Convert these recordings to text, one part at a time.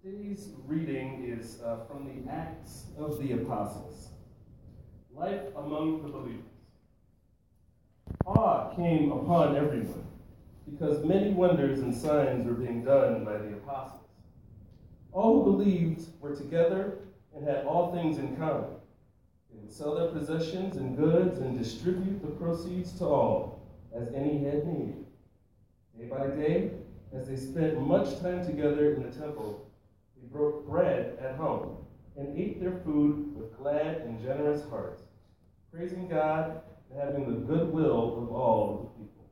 Today's reading is uh, from the Acts of the Apostles. Life among the believers. Awe came upon everyone because many wonders and signs were being done by the apostles. All who believed were together and had all things in common. They would sell their possessions and goods and distribute the proceeds to all as any had need. Day by day, as they spent much time together in the temple, broke bread at home and ate their food with glad and generous hearts, praising God and having the goodwill of all the people.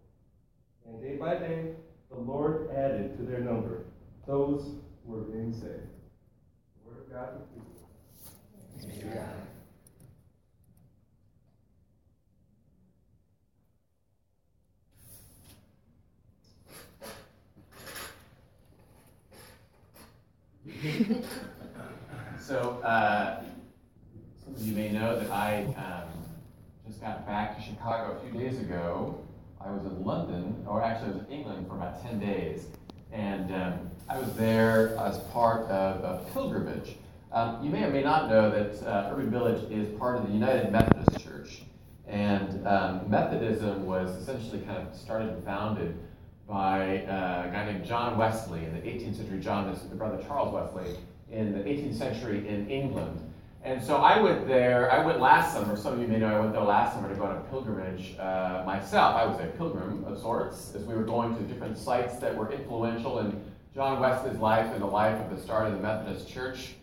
And day by day, the Lord added to their number those who were being saved. The word of God for so, uh, some of you may know that I um, just got back to Chicago a few days ago. I was in London, or actually, I was in England for about 10 days. And um, I was there as part of a pilgrimage. Um, you may or may not know that uh, Urban Village is part of the United Methodist Church. And um, Methodism was essentially kind of started and founded by uh, a guy named John Wesley in the 18th century. John is the brother Charles Wesley in the 18th century in England. And so I went there, I went last summer, some of you may know I went there last summer to go on a pilgrimage uh, myself. I was a pilgrim of sorts as we were going to different sites that were influential in John Wesley's life and the life of the start of the Methodist Church.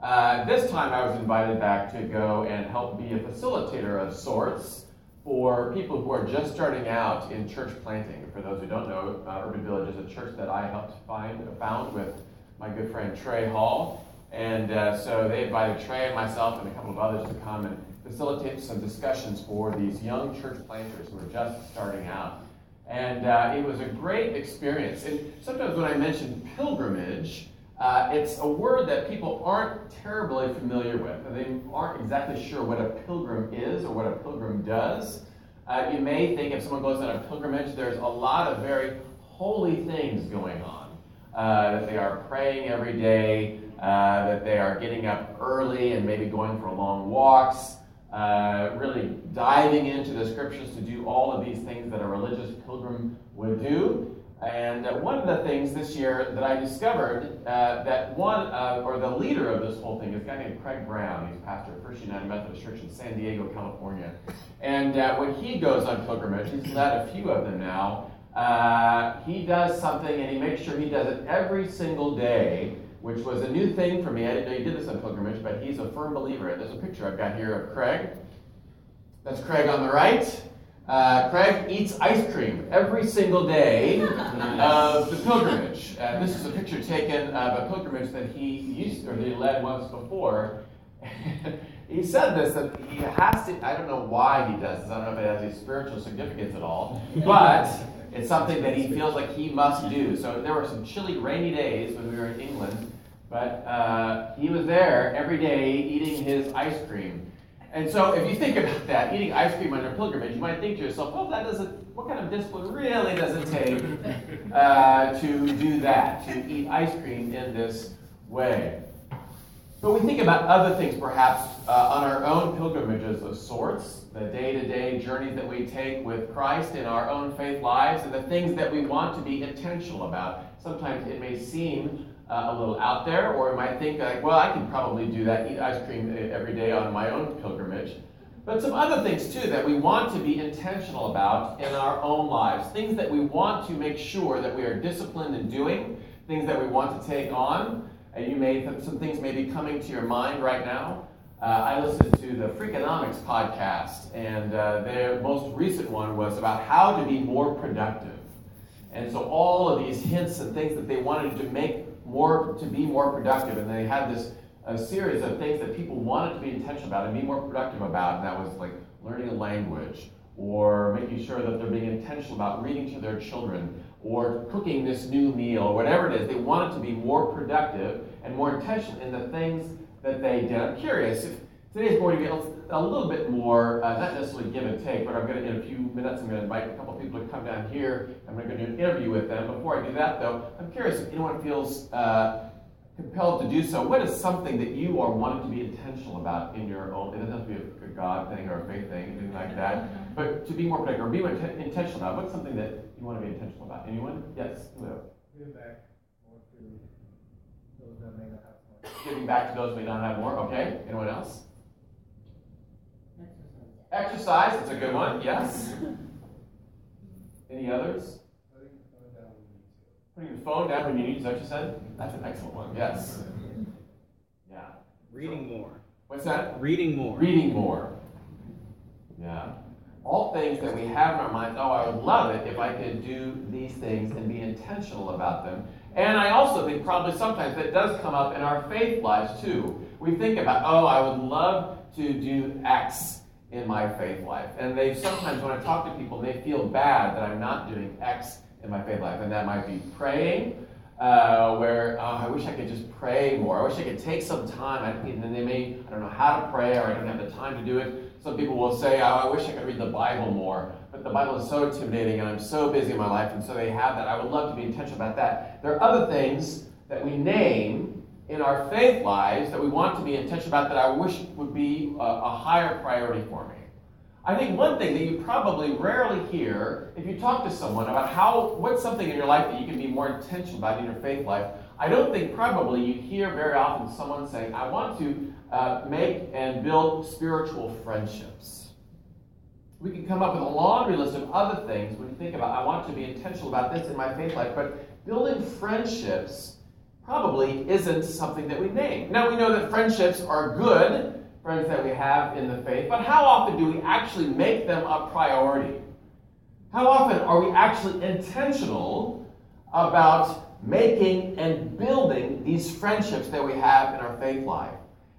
Uh, this time I was invited back to go and help be a facilitator of sorts for people who are just starting out in church planting. For those who don't know, uh, Urban Village is a church that I helped find, found with my good friend Trey Hall. And uh, so they invited Trey and myself and a couple of others to come and facilitate some discussions for these young church planters who are just starting out. And uh, it was a great experience. And sometimes when I mention pilgrimage, uh, it's a word that people aren't terribly familiar with. They aren't exactly sure what a pilgrim is or what a pilgrim does. Uh, you may think if someone goes on a pilgrimage, there's a lot of very holy things going on. Uh, that they are praying every day, uh, that they are getting up early and maybe going for long walks, uh, really diving into the scriptures to do all of these things that a religious pilgrim would do. And uh, one of the things this year that I discovered uh, that one, uh, or the leader of this whole thing is a guy named Craig Brown. He's pastor of First United Methodist Church in San Diego, California. And uh, when he goes on pilgrimage, he's led a few of them now. Uh, he does something and he makes sure he does it every single day, which was a new thing for me. I didn't know he did this on pilgrimage, but he's a firm believer. There's a picture I've got here of Craig. That's Craig on the right. Uh, Craig eats ice cream every single day of the pilgrimage. Uh, this is a picture taken of a pilgrimage that he used or he led once before. he said this that he has to. I don't know why he does this. I don't know if it has any spiritual significance at all, but it's something that he feels like he must do. So there were some chilly, rainy days when we were in England, but uh, he was there every day eating his ice cream. And so, if you think about that, eating ice cream on a pilgrimage, you might think to yourself, well, that doesn't, what kind of discipline really does it take uh, to do that, to eat ice cream in this way? But we think about other things, perhaps, uh, on our own pilgrimages of sorts, the day to day journeys that we take with Christ in our own faith lives, and the things that we want to be intentional about. Sometimes it may seem uh, a little out there, or might think like, well, I can probably do that, eat ice cream every day on my own pilgrimage. But some other things too that we want to be intentional about in our own lives, things that we want to make sure that we are disciplined in doing, things that we want to take on. And you may some things may be coming to your mind right now. Uh, I listened to the Freakonomics podcast, and uh, their most recent one was about how to be more productive. And so all of these hints and things that they wanted to make more to be more productive, and they had this series of things that people wanted to be intentional about and be more productive about, and that was like learning a language or making sure that they're being intentional about reading to their children or cooking this new meal or whatever it is. They wanted to be more productive and more intentional in the things that they did. I'm curious if today's going to be a little bit more, uh, not necessarily give and take, but I'm going to, in a few minutes, I'm going to invite a couple of people to come down here. I'm going to do an interview with them. Before I do that, though, I'm curious if anyone feels uh, compelled to do so, what is something that you are wanting to be intentional about in your own? It doesn't have to be a, a God thing or a faith thing, anything like that. But to be more particular, or be more intentional about. What's something that you want to be intentional about? Anyone? Yes. Giving back more to those that may not have more. Giving back to those who may not have more. Okay. Anyone else? Exercise. It's a good one. Yes. Any others? Putting the phone down when you need, to, is that what you said? That's an excellent one. Yes. Yeah. Reading more. What's that? Reading more. Reading more. Yeah. All things that we have in our minds, oh, I would love it if I could do these things and be intentional about them. And I also think probably sometimes that does come up in our faith lives too. We think about, oh, I would love to do X in my faith life. And they sometimes, when I talk to people, they feel bad that I'm not doing X in my faith life. And that might be praying, uh, where oh, I wish I could just pray more. I wish I could take some time. I, and then they may, I don't know how to pray or I don't have the time to do it. Some people will say, oh, I wish I could read the Bible more. But the Bible is so intimidating and I'm so busy in my life. And so they have that. I would love to be intentional about that. There are other things that we name in our faith lives that we want to be intentional about that I wish would be a, a higher priority for me. I think one thing that you probably rarely hear if you talk to someone about how what's something in your life that you can be more intentional about in your faith life, I don't think probably you hear very often someone saying, I want to uh, make and build spiritual friendships. We can come up with a laundry list of other things when you think about, I want to be intentional about this in my faith life, but building friendships probably isn't something that we name. Now, we know that friendships are good friends that we have in the faith, but how often do we actually make them a priority? How often are we actually intentional about making and building these friendships that we have in our faith life?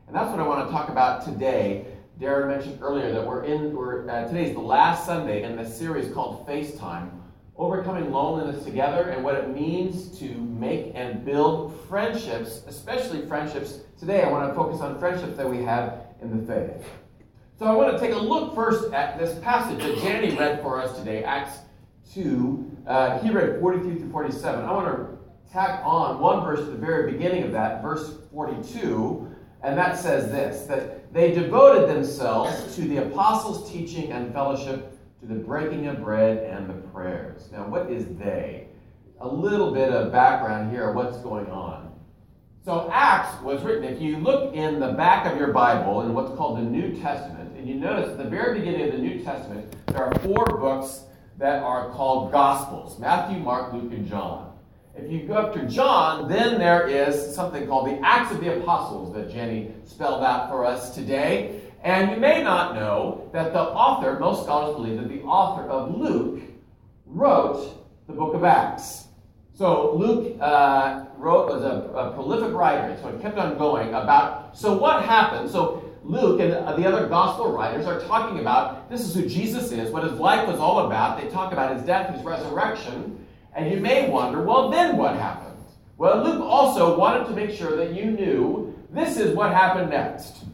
And that's what I want to talk about today. Darren mentioned earlier that we're in, we're, uh, today's the last Sunday in this series called FaceTime, overcoming loneliness together and what it means to make and build friendships, especially friendships. Today, I want to focus on friendships that we have in the faith. So I want to take a look first at this passage that Janny read for us today, Acts 2. Uh, he read 43 through 47. I want to tack on one verse at the very beginning of that, verse 42, and that says this that they devoted themselves to the apostles' teaching and fellowship, to the breaking of bread and the prayers. Now, what is they? A little bit of background here, what's going on. So Acts was written, if you look in the back of your Bible in what's called the New Testament, and you notice at the very beginning of the New Testament, there are four books that are called Gospels Matthew, Mark, Luke, and John. If you go up to John, then there is something called the Acts of the Apostles that Jenny spelled out for us today. And you may not know that the author, most scholars believe that the author of Luke wrote the book of Acts. So Luke uh, wrote was a, a, prolific writer, so it kept on going about. So what happened? So Luke and the other gospel writers are talking about this is who Jesus is, what his life was all about. They talk about his death, his resurrection, and you may wonder, well, then what happened? Well, Luke also wanted to make sure that you knew this is what happened next.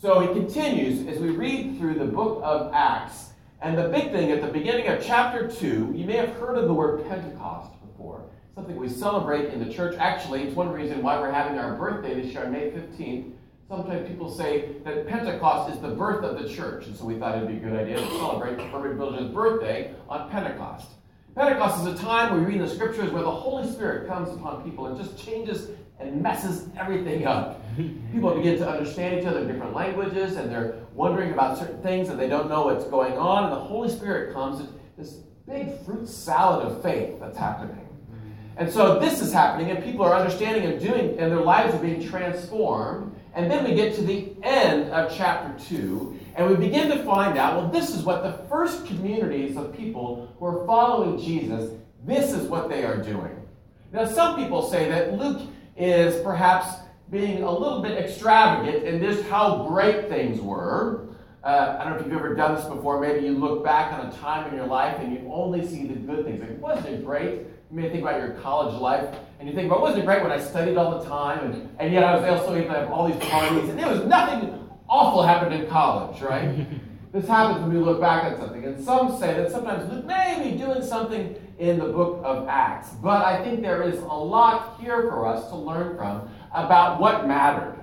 So he continues as we read through the book of Acts. And the big thing at the beginning of chapter 2, you may have heard of the word Pentecost before, something we celebrate in the church. Actually, it's one reason why we're having our birthday this year on May 15th. Sometimes people say that Pentecost is the birth of the church, and so we thought it'd be a good idea to celebrate Urban Village's birthday on Pentecost. Pentecost is a time we read in the scriptures where the Holy Spirit comes upon people and just changes and messes everything up. People begin to understand each other in different languages and they're wondering about certain things and they don't know what's going on. And the Holy Spirit comes, this big fruit salad of faith that's happening. Mm-hmm. And so this is happening, and people are understanding and doing, and their lives are being transformed. And then we get to the end of chapter 2, and we begin to find out well, this is what the first communities of people who are following Jesus, this is what they are doing. Now, some people say that Luke is perhaps being a little bit extravagant in this how great things were. Uh, I don't know if you've ever done this before. Maybe you look back on a time in your life and you only see the good things. Like, wasn't it great? You may think about your college life, and you think, about, wasn't it great when I studied all the time, and, and yet I was also able to have all these parties, and there was nothing awful happened in college, right? This happens when we look back at something. And some say that sometimes we may be doing something in the book of Acts. But I think there is a lot here for us to learn from about what mattered,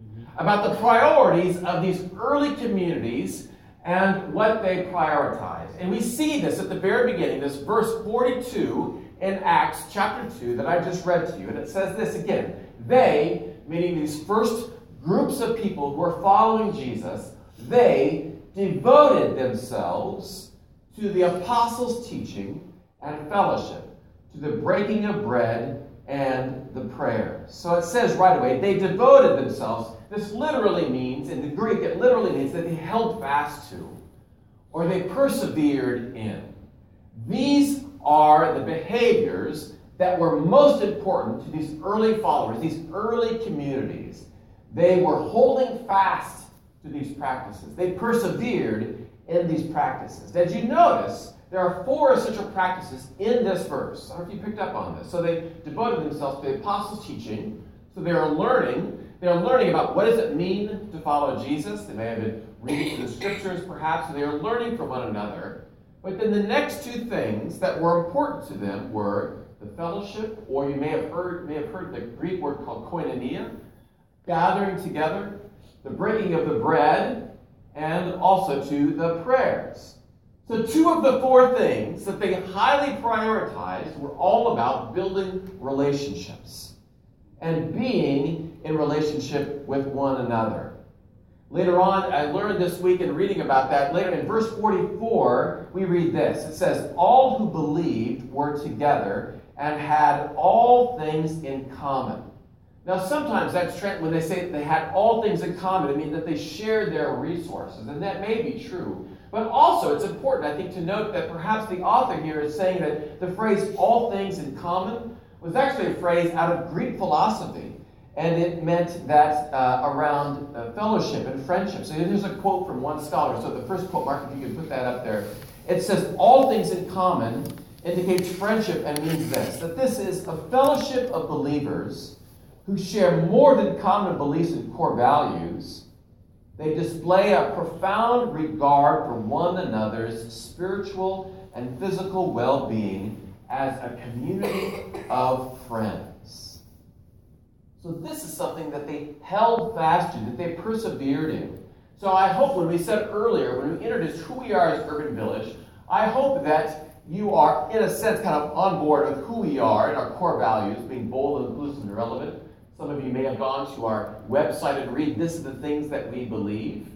mm-hmm. about the priorities of these early communities and what they prioritized. And we see this at the very beginning, this verse 42 in Acts chapter 2 that I just read to you. And it says this again They, meaning these first groups of people who are following Jesus, they devoted themselves to the apostles' teaching and fellowship, to the breaking of bread and the prayer. So it says right away, they devoted themselves. This literally means, in the Greek, it literally means that they held fast to, or they persevered in. These are the behaviors that were most important to these early followers, these early communities. They were holding fast to these practices. They persevered in these practices. Did you notice there are four essential practices in this verse? I don't know if you picked up on this. So they devoted themselves to the apostles' teaching. So they are learning. They are learning about what does it mean to follow Jesus. They may have been reading the scriptures, perhaps. So they are learning from one another. But then the next two things that were important to them were the fellowship, or you may have heard may have heard the Greek word called koinonia, gathering together, the breaking of the bread, and also to the prayers. So, two of the four things that they highly prioritized were all about building relationships and being in relationship with one another. Later on, I learned this week in reading about that. Later in verse 44, we read this It says, All who believed were together and had all things in common. Now, sometimes that's when they say they had all things in common, it means that they shared their resources, and that may be true. But also, it's important, I think, to note that perhaps the author here is saying that the phrase all things in common was actually a phrase out of Greek philosophy, and it meant that uh, around uh, fellowship and friendship. So here's a quote from one scholar. So the first quote, Mark, if you could put that up there. It says, All things in common indicates friendship and means this that this is a fellowship of believers who share more than common beliefs and core values, they display a profound regard for one another's spiritual and physical well being as a community of friends. So, this is something that they held fast to, that they persevered in. So, I hope when we said earlier, when we introduced who we are as Urban Village, I hope that you are, in a sense, kind of on board with who we are and our core values, being bold, and inclusive, and relevant. Some of you may have gone to our website and read this is the things that we believe.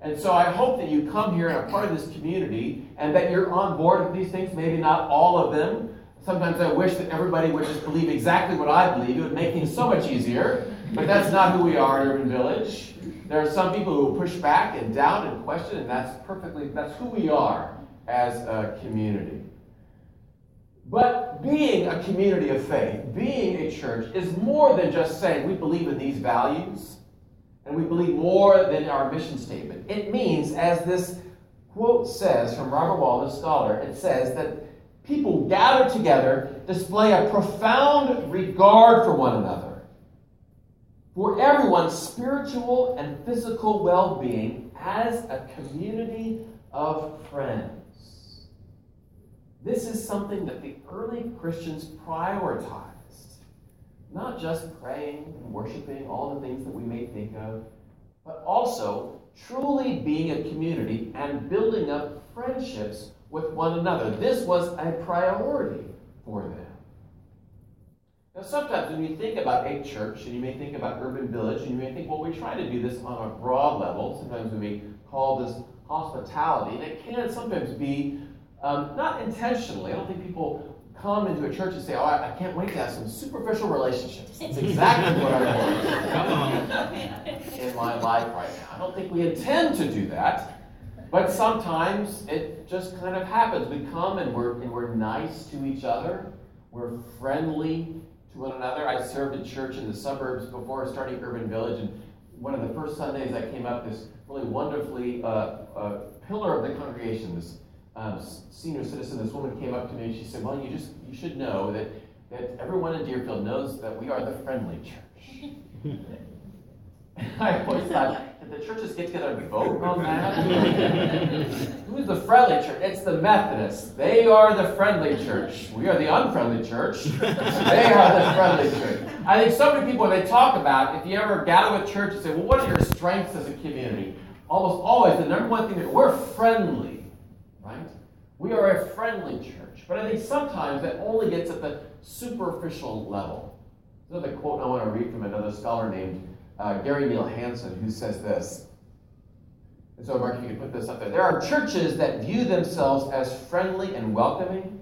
And so I hope that you come here and are part of this community and that you're on board with these things, maybe not all of them. Sometimes I wish that everybody would just believe exactly what I believe. It would make things so much easier. But that's not who we are in Urban Village. There are some people who push back and doubt and question, and that's perfectly, that's who we are as a community. But being a community of faith, being a church, is more than just saying we believe in these values and we believe more than our mission statement. It means, as this quote says from Robert Wall, the scholar, it says that people gather together display a profound regard for one another, for everyone's spiritual and physical well being as a community of friends. This is something that the early Christians prioritized. Not just praying and worshiping, all the things that we may think of, but also truly being a community and building up friendships with one another. This was a priority for them. Now, sometimes when you think about a church, and you may think about urban village, and you may think, well, we try to do this on a broad level. Sometimes we may call this hospitality, and it can sometimes be um, not intentionally. I don't think people come into a church and say, "Oh, I, I can't wait to have some superficial relationships." That's exactly what I want in my life right now. I don't think we intend to do that, but sometimes it just kind of happens. We come and we're and we're nice to each other. We're friendly to one another. I served at church in the suburbs before starting Urban Village, and one of the first Sundays I came up, this really wonderfully uh, uh, pillar of the congregation, this um, senior citizen, this woman came up to me and she said, "Well, you just you should know that that everyone in Deerfield knows that we are the friendly church." I always thought, did the churches get together and vote on that? Who's the friendly church? It's the Methodists. They are the friendly church. We are the unfriendly church. They are the friendly church. I think so many people, when they talk about, if you ever gather with church and say, well, what are your strengths as a community? Almost always, the number one thing that we're friendly, right? We are a friendly church. But I think sometimes that only gets at the superficial level. Another quote I want to read from another scholar named uh, Gary Neal Hansen, who says this. And so, Mark, you could put this up there. There are churches that view themselves as friendly and welcoming,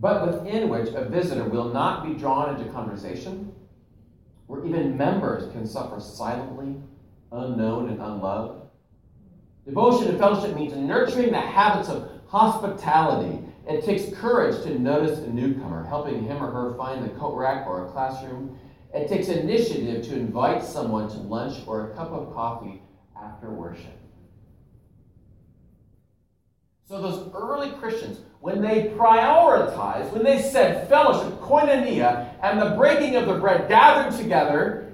but within which a visitor will not be drawn into conversation, where even members can suffer silently, unknown, and unloved. Devotion and fellowship means nurturing the habits of hospitality. It takes courage to notice a newcomer, helping him or her find the coat rack or a classroom. It takes initiative to invite someone to lunch or a cup of coffee after worship. So, those early Christians, when they prioritized, when they said fellowship, koinonia, and the breaking of the bread, gathered together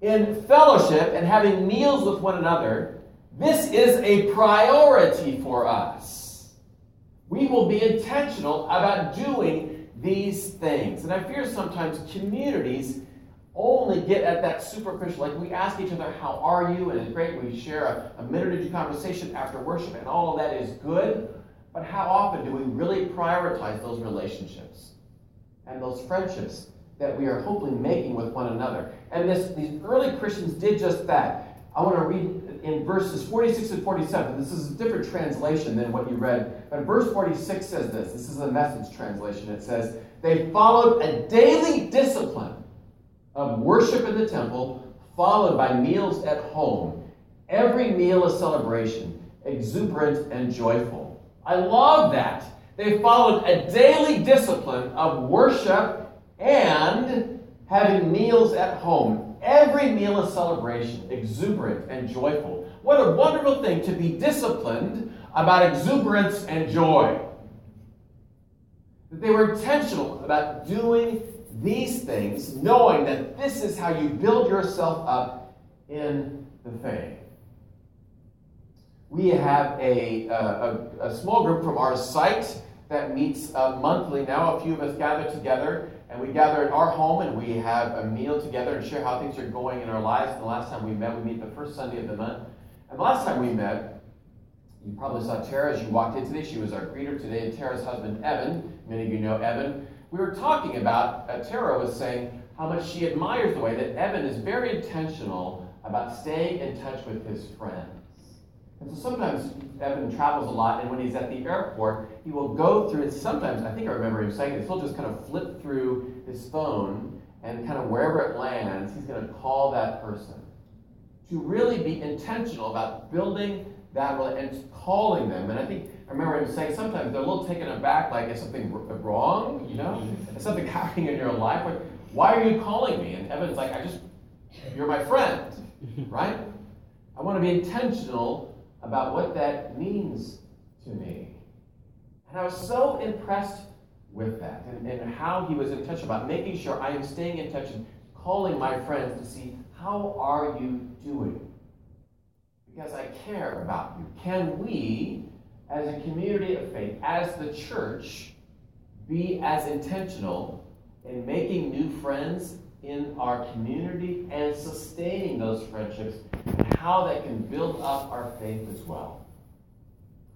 in fellowship and having meals with one another, this is a priority for us. We will be intentional about doing these things. And I fear sometimes communities only get at that superficial. Like we ask each other, How are you? And it's great. We share a, a minute or two conversation after worship, and all of that is good. But how often do we really prioritize those relationships and those friendships that we are hopefully making with one another? And this, these early Christians did just that. I want to read in verses 46 and 47. This is a different translation than what you read. But verse 46 says this. This is a message translation. It says, They followed a daily discipline of worship in the temple, followed by meals at home. Every meal a celebration, exuberant and joyful. I love that. They followed a daily discipline of worship and having meals at home. Every meal a celebration, exuberant and joyful. What a wonderful thing to be disciplined about exuberance and joy. That they were intentional about doing these things, knowing that this is how you build yourself up in the faith. We have a, a, a small group from our site that meets uh, monthly now. A few of us gather together, and we gather at our home and we have a meal together and share how things are going in our lives. And the last time we met, we meet the first Sunday of the month. And the last time we met, you probably saw Tara as you walked in today. She was our greeter today, and Tara's husband, Evan. Many of you know Evan we were talking about, uh, Tara was saying how much she admires the way that Evan is very intentional about staying in touch with his friends. And so sometimes Evan travels a lot, and when he's at the airport, he will go through it. Sometimes, I think I remember him saying this, he'll just kind of flip through his phone, and kind of wherever it lands, he's going to call that person. To really be intentional about building that and calling them. And I think I remember him saying sometimes they're a little taken aback, like is something wrong, you know, mm-hmm. is something happening in your life. Like, why are you calling me? And Evan's like, I just, you're my friend, right? I want to be intentional about what that means to me. And I was so impressed with that and, and how he was in touch about making sure I am staying in touch and calling my friends to see how are you doing because I care about you. Can we, as a community of faith, as the church, be as intentional in making new friends in our community and sustaining those friendships and how that can build up our faith as well?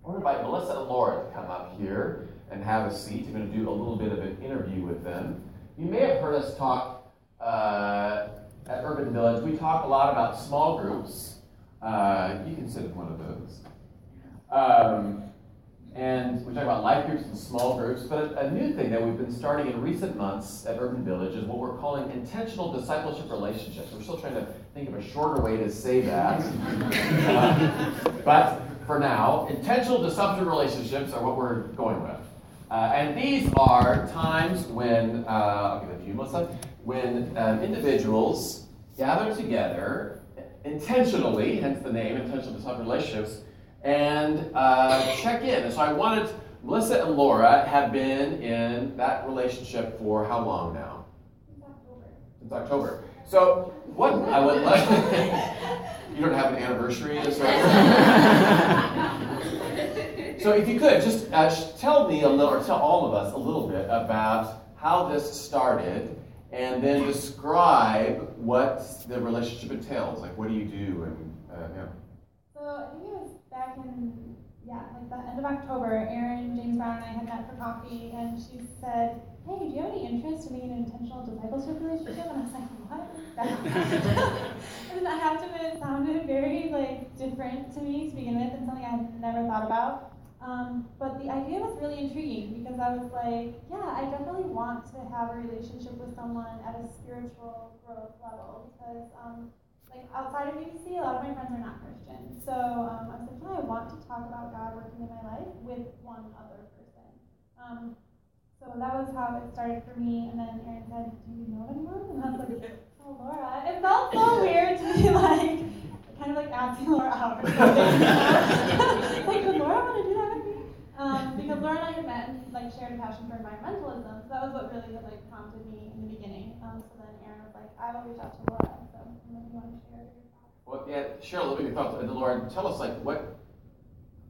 I want to invite Melissa and Laura to come up here and have a seat. I'm going to do a little bit of an interview with them. You may have heard us talk uh, at Urban Village. We talk a lot about small groups uh, you can sit in one of those. Um, and we talk about life groups and small groups, but a, new thing that we've been starting in recent months at Urban Village is what we're calling intentional discipleship relationships. We're still trying to think of a shorter way to say that. uh, but for now, intentional discipleship relationships are what we're going with. Uh, and these are times when, uh, I'll give a few, Melissa, when um, individuals gather together intentionally, hence the name, intentional disciple relationships, and uh, check in. And so I wanted, Melissa and Laura have been in that relationship for how long now? Since October. Since October. So, what I would like. you don't have an anniversary, is right? so, if you could, just uh, tell me a little, or tell all of us a little bit about how this started, and then describe what the relationship entails. Like, what do you do? And, uh, yeah. So, I think it was back in, yeah, like the end of October, Erin, James Brown, and I had met for coffee, and she said, hey, do you have any interest in being an intentional discipleship relationship? And I was like, what? and I have to admit, it sounded very like different to me to begin with, and something I had never thought about. Um, but the idea was really intriguing because I was like, yeah, I definitely want to have a relationship with someone at a spiritual growth level because, um, like outside of UVC, a lot of my friends are not Christian. So um, I was like, I want to talk about God working in my life with one other person. Um, so that was how it started for me. And then Erin said, Do you know anyone? And I was like, Oh, Laura. It felt so weird to be like, kind of like asking Laura out or something. like, would Laura want to do that with me? Um, because Laura and I had met and like shared a passion for environmentalism. So that was what really had like prompted me in the beginning. Um, so then Erin was like, I will reach out to Laura. Well, yeah, share a little bit of your thoughts. And Laura, tell us like what,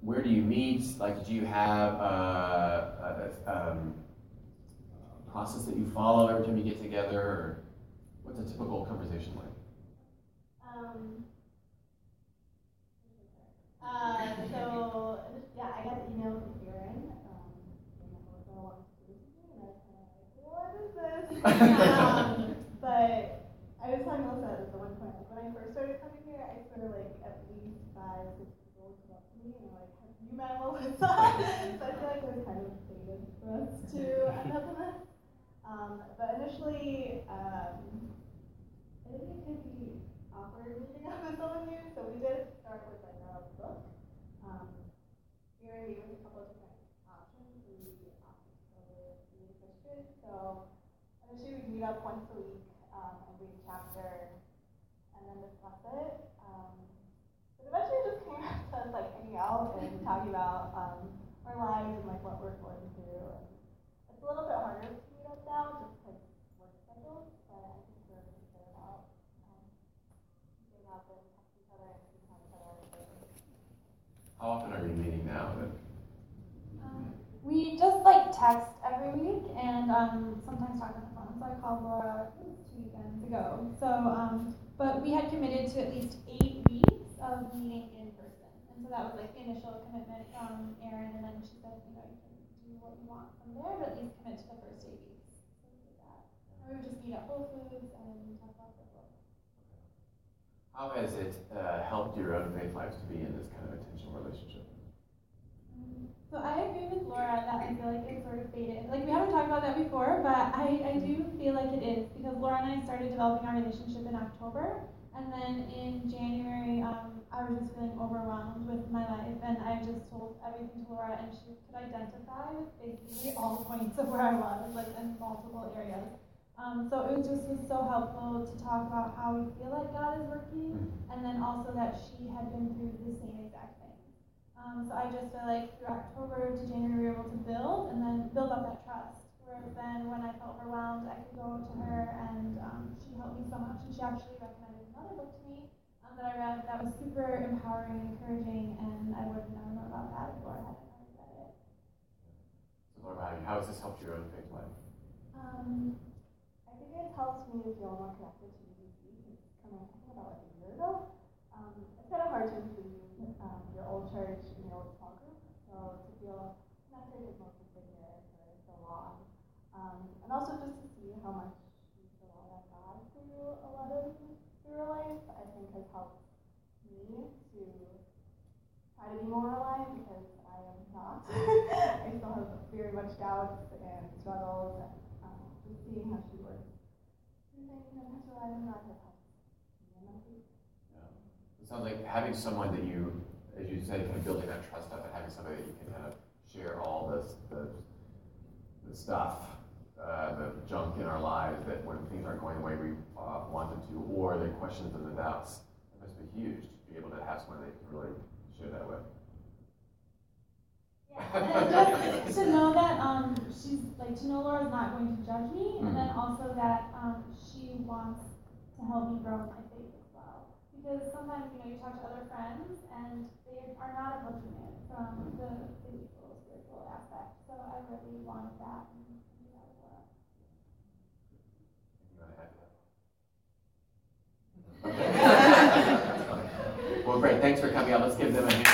where do you meet? Like, do you have uh, a, um, process that you follow every time you get together, or what's a typical conversation like? Um, uh, so yeah, I got the email from Erin. Um, what is this? um, but I was telling Melissa at the one point, like when I first started coming here, I of like at least five, six people come up to me and were like, "Have you met Melissa?" so I feel like it was kind of fated for us to end up in this. Um, but initially, um, I think it could be awkward meeting up with someone new, so we did start with like a book. Um, Mary gave us a couple of different options. We opted to go Christian, so initially we'd meet up once a week a chapter and then discuss it. Um, but eventually it just came to us like hanging out and talking about um, our lives and like what we're going through. And it's a little bit harder right now just because work schedules, but I think we're really good about um, getting out and talking to each other and seeing each other How often are you meeting now? Um, we just like text every week and um, sometimes talk on the phone. So I called Laura ago. So, um, but we had committed to at least eight weeks of meeting in person, and so that was like the initial commitment from Erin. And then she said, you know, you can do what you want from there, but at least commit to the first eight weeks. Or we would just meet at Whole Foods and talk about the book. How has it uh, helped your own faith life to be in this kind of intentional relationship? Mm, so I agree with Laura that I feel like it's sort of faded. Like we haven't talked about that before, but I, I do feel like it is because Laura and I started developing our relationship in October, and then in January um, I was just feeling overwhelmed with my life, and I just told everything to Laura, and she could identify with basically all the points of where I was, like in multiple areas. Um, so it was just was so helpful to talk about how we feel like God is working, mm-hmm. and then also that she had been through the same exact. Um, so I just feel like through October to January we were able to build and then build up that trust. Whereas then when I felt overwhelmed, I could go to her and um, she helped me so much. And she actually recommended another book to me um, that I read that was super empowering and encouraging, and I would have never known about that before I hadn't already read it. So, Laura, how has this helped your own faith life? Um, I think it helps me to feel more connected to UVC. It's coming, I think, about like a year ago. Um, it's kind of hard to include um, your old church in your old small group. So to feel connected because most have been here for so long. Um, and also just to see how much you feel like God through a lot of through your life, I think has helped me to try to be more aligned because I am not. I still have very much doubts and struggles and um, just seeing how she works it sounds like having someone that you, as you said, kind of building that trust up and having somebody that you can kind of share all this, the, the stuff, uh, the junk in our lives that when things aren't going the way we uh, want them to, or the questions and the doubts. It must be huge to be able to have someone that you can really share that with. Yeah, just to know that um, she's like to know Laura's not going to judge me, mm-hmm. and then also that um, she wants to help me grow in my faith as well. Because sometimes, you know, you talk to other friends and they are not approaching it from the physical, spiritual aspect. So I really wanted that and that as well. Okay. well, great. Thanks for coming out. Let's give them a hand.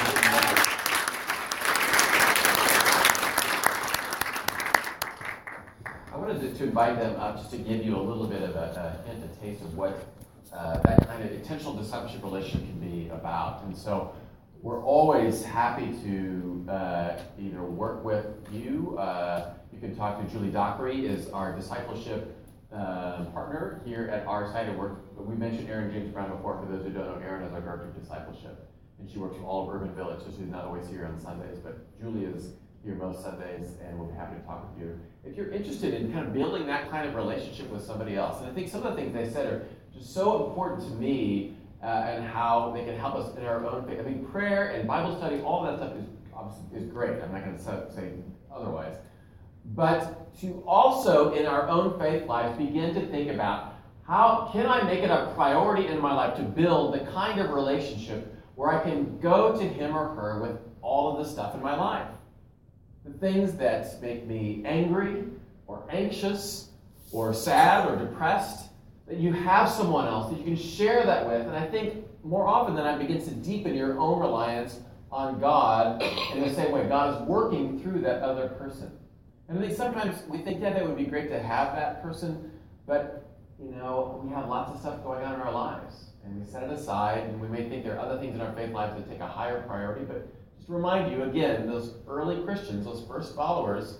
I wanted to, to, invite them up just to give you a little bit of a, a hint, a taste of what uh, that kind of intentional discipleship relationship can be about. And so we're always happy to uh, either work with you. Uh, you can talk to Julie Dockery, is our discipleship uh, partner here at our site. And we mentioned Erin James Brown before. For those who don't know, Erin is our director of discipleship, and she works for all of Urban Village, so she's not always here on Sundays. But Julie is here most Sundays, and we'll be happy to talk with you if you're interested in kind of building that kind of relationship with somebody else. And I think some of the things they said are just so important to me uh, and how they can help us in our own faith. I mean, prayer and Bible study, all that stuff is, is great. I'm not going to say otherwise. But to also, in our own faith lives, begin to think about how can I make it a priority in my life to build the kind of relationship where I can go to him or her with all of the stuff in my life. The things that make me angry or anxious or sad or depressed, that you have someone else that you can share that with. And I think more often than not begins to deepen your own reliance on God in the same way. God is working through that other person. And I think sometimes we think, yeah, that would be great to have that person, but you know, we have lots of stuff going on in our lives. And we set it aside, and we may think there are other things in our faith lives that take a higher priority, but just to remind you again, those early Christians, those first followers,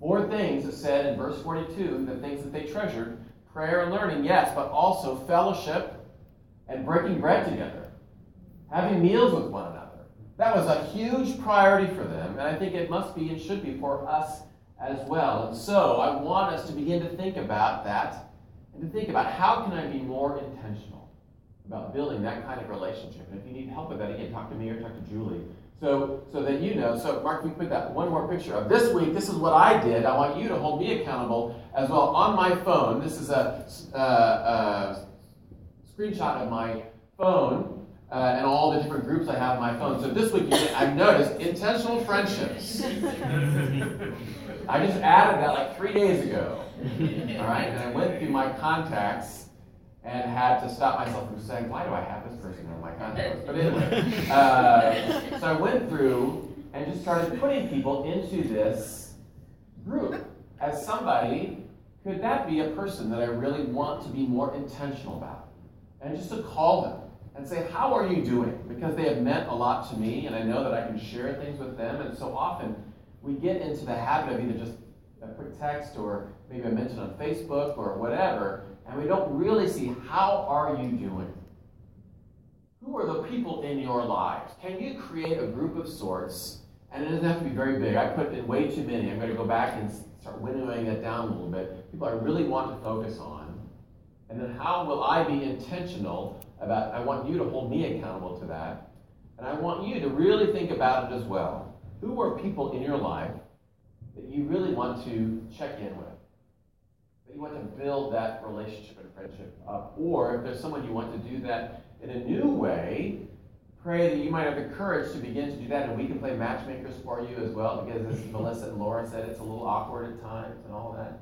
four things that said in verse 42, the things that they treasured prayer and learning, yes, but also fellowship and breaking bread together, having meals with one another. That was a huge priority for them, and I think it must be and should be for us as well. And so I want us to begin to think about that and to think about how can I be more intentional about building that kind of relationship. And if you need help with that, again, talk to me or talk to Julie. So, so that you know. So, Mark, can we put that one more picture of this week. This is what I did. I want you to hold me accountable as well on my phone. This is a, a, a screenshot of my phone uh, and all the different groups I have on my phone. So this week, I've noticed intentional friendships. I just added that like three days ago. All right, and I went through my contacts and had to stop myself from saying, why do I have this person in my contacts? But anyway, uh, so I went through and just started putting people into this group as somebody. Could that be a person that I really want to be more intentional about? And just to call them and say, How are you doing? Because they have meant a lot to me, and I know that I can share things with them. And so often we get into the habit of either just a quick text or maybe a mention on Facebook or whatever, and we don't really see how are you doing? Who are the people in your lives? Can you create a group of sorts? And it doesn't have to be very big. I put in way too many. I'm going to go back and start winnowing that down a little bit. People I really want to focus on. And then how will I be intentional about I want you to hold me accountable to that. And I want you to really think about it as well. Who are people in your life that you really want to check in with? You want to build that relationship and friendship up? Or if there's someone you want to do that in a new way, pray that you might have the courage to begin to do that, and we can play matchmakers for you as well, because as Melissa and Laura said, it's a little awkward at times and all that.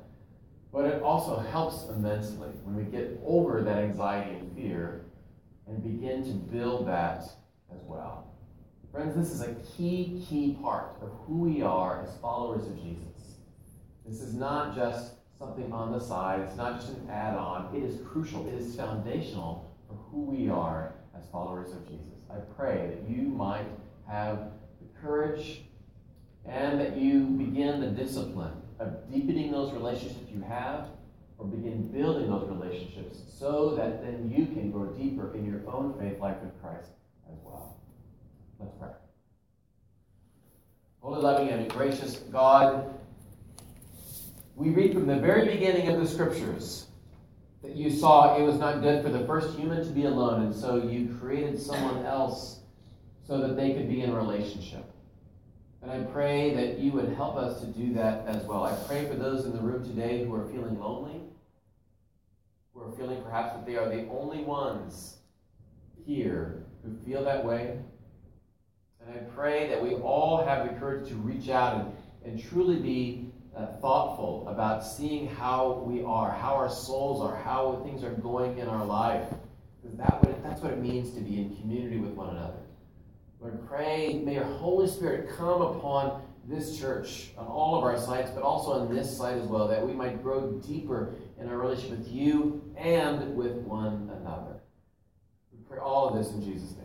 But it also helps immensely when we get over that anxiety and fear and begin to build that as well. Friends, this is a key, key part of who we are as followers of Jesus. This is not just something on the side, it's not just an add on. It is crucial, it is foundational for who we are as followers of Jesus. I pray that you might have the courage and that you begin the discipline of deepening those relationships you have or begin building those relationships so that then you can grow deeper in your own faith life with Christ as well. Let's pray. Holy, loving, and gracious God, we read from the very beginning of the scriptures that you saw it was not good for the first human to be alone, and so you created someone else so that they could be in relationship. And I pray that you would help us to do that as well. I pray for those in the room today who are feeling lonely, who are feeling perhaps that they are the only ones here who feel that way. And I pray that we all have the courage to reach out and, and truly be uh, thoughtful about seeing how we are, how our souls are, how things are going in our life. That what it, that's what it means to be in community with one another. Lord, pray, may your Holy Spirit come upon this church, on all of our sites, but also on this site as well, that we might grow deeper in our relationship with you and with one another. We pray all of this in Jesus' name.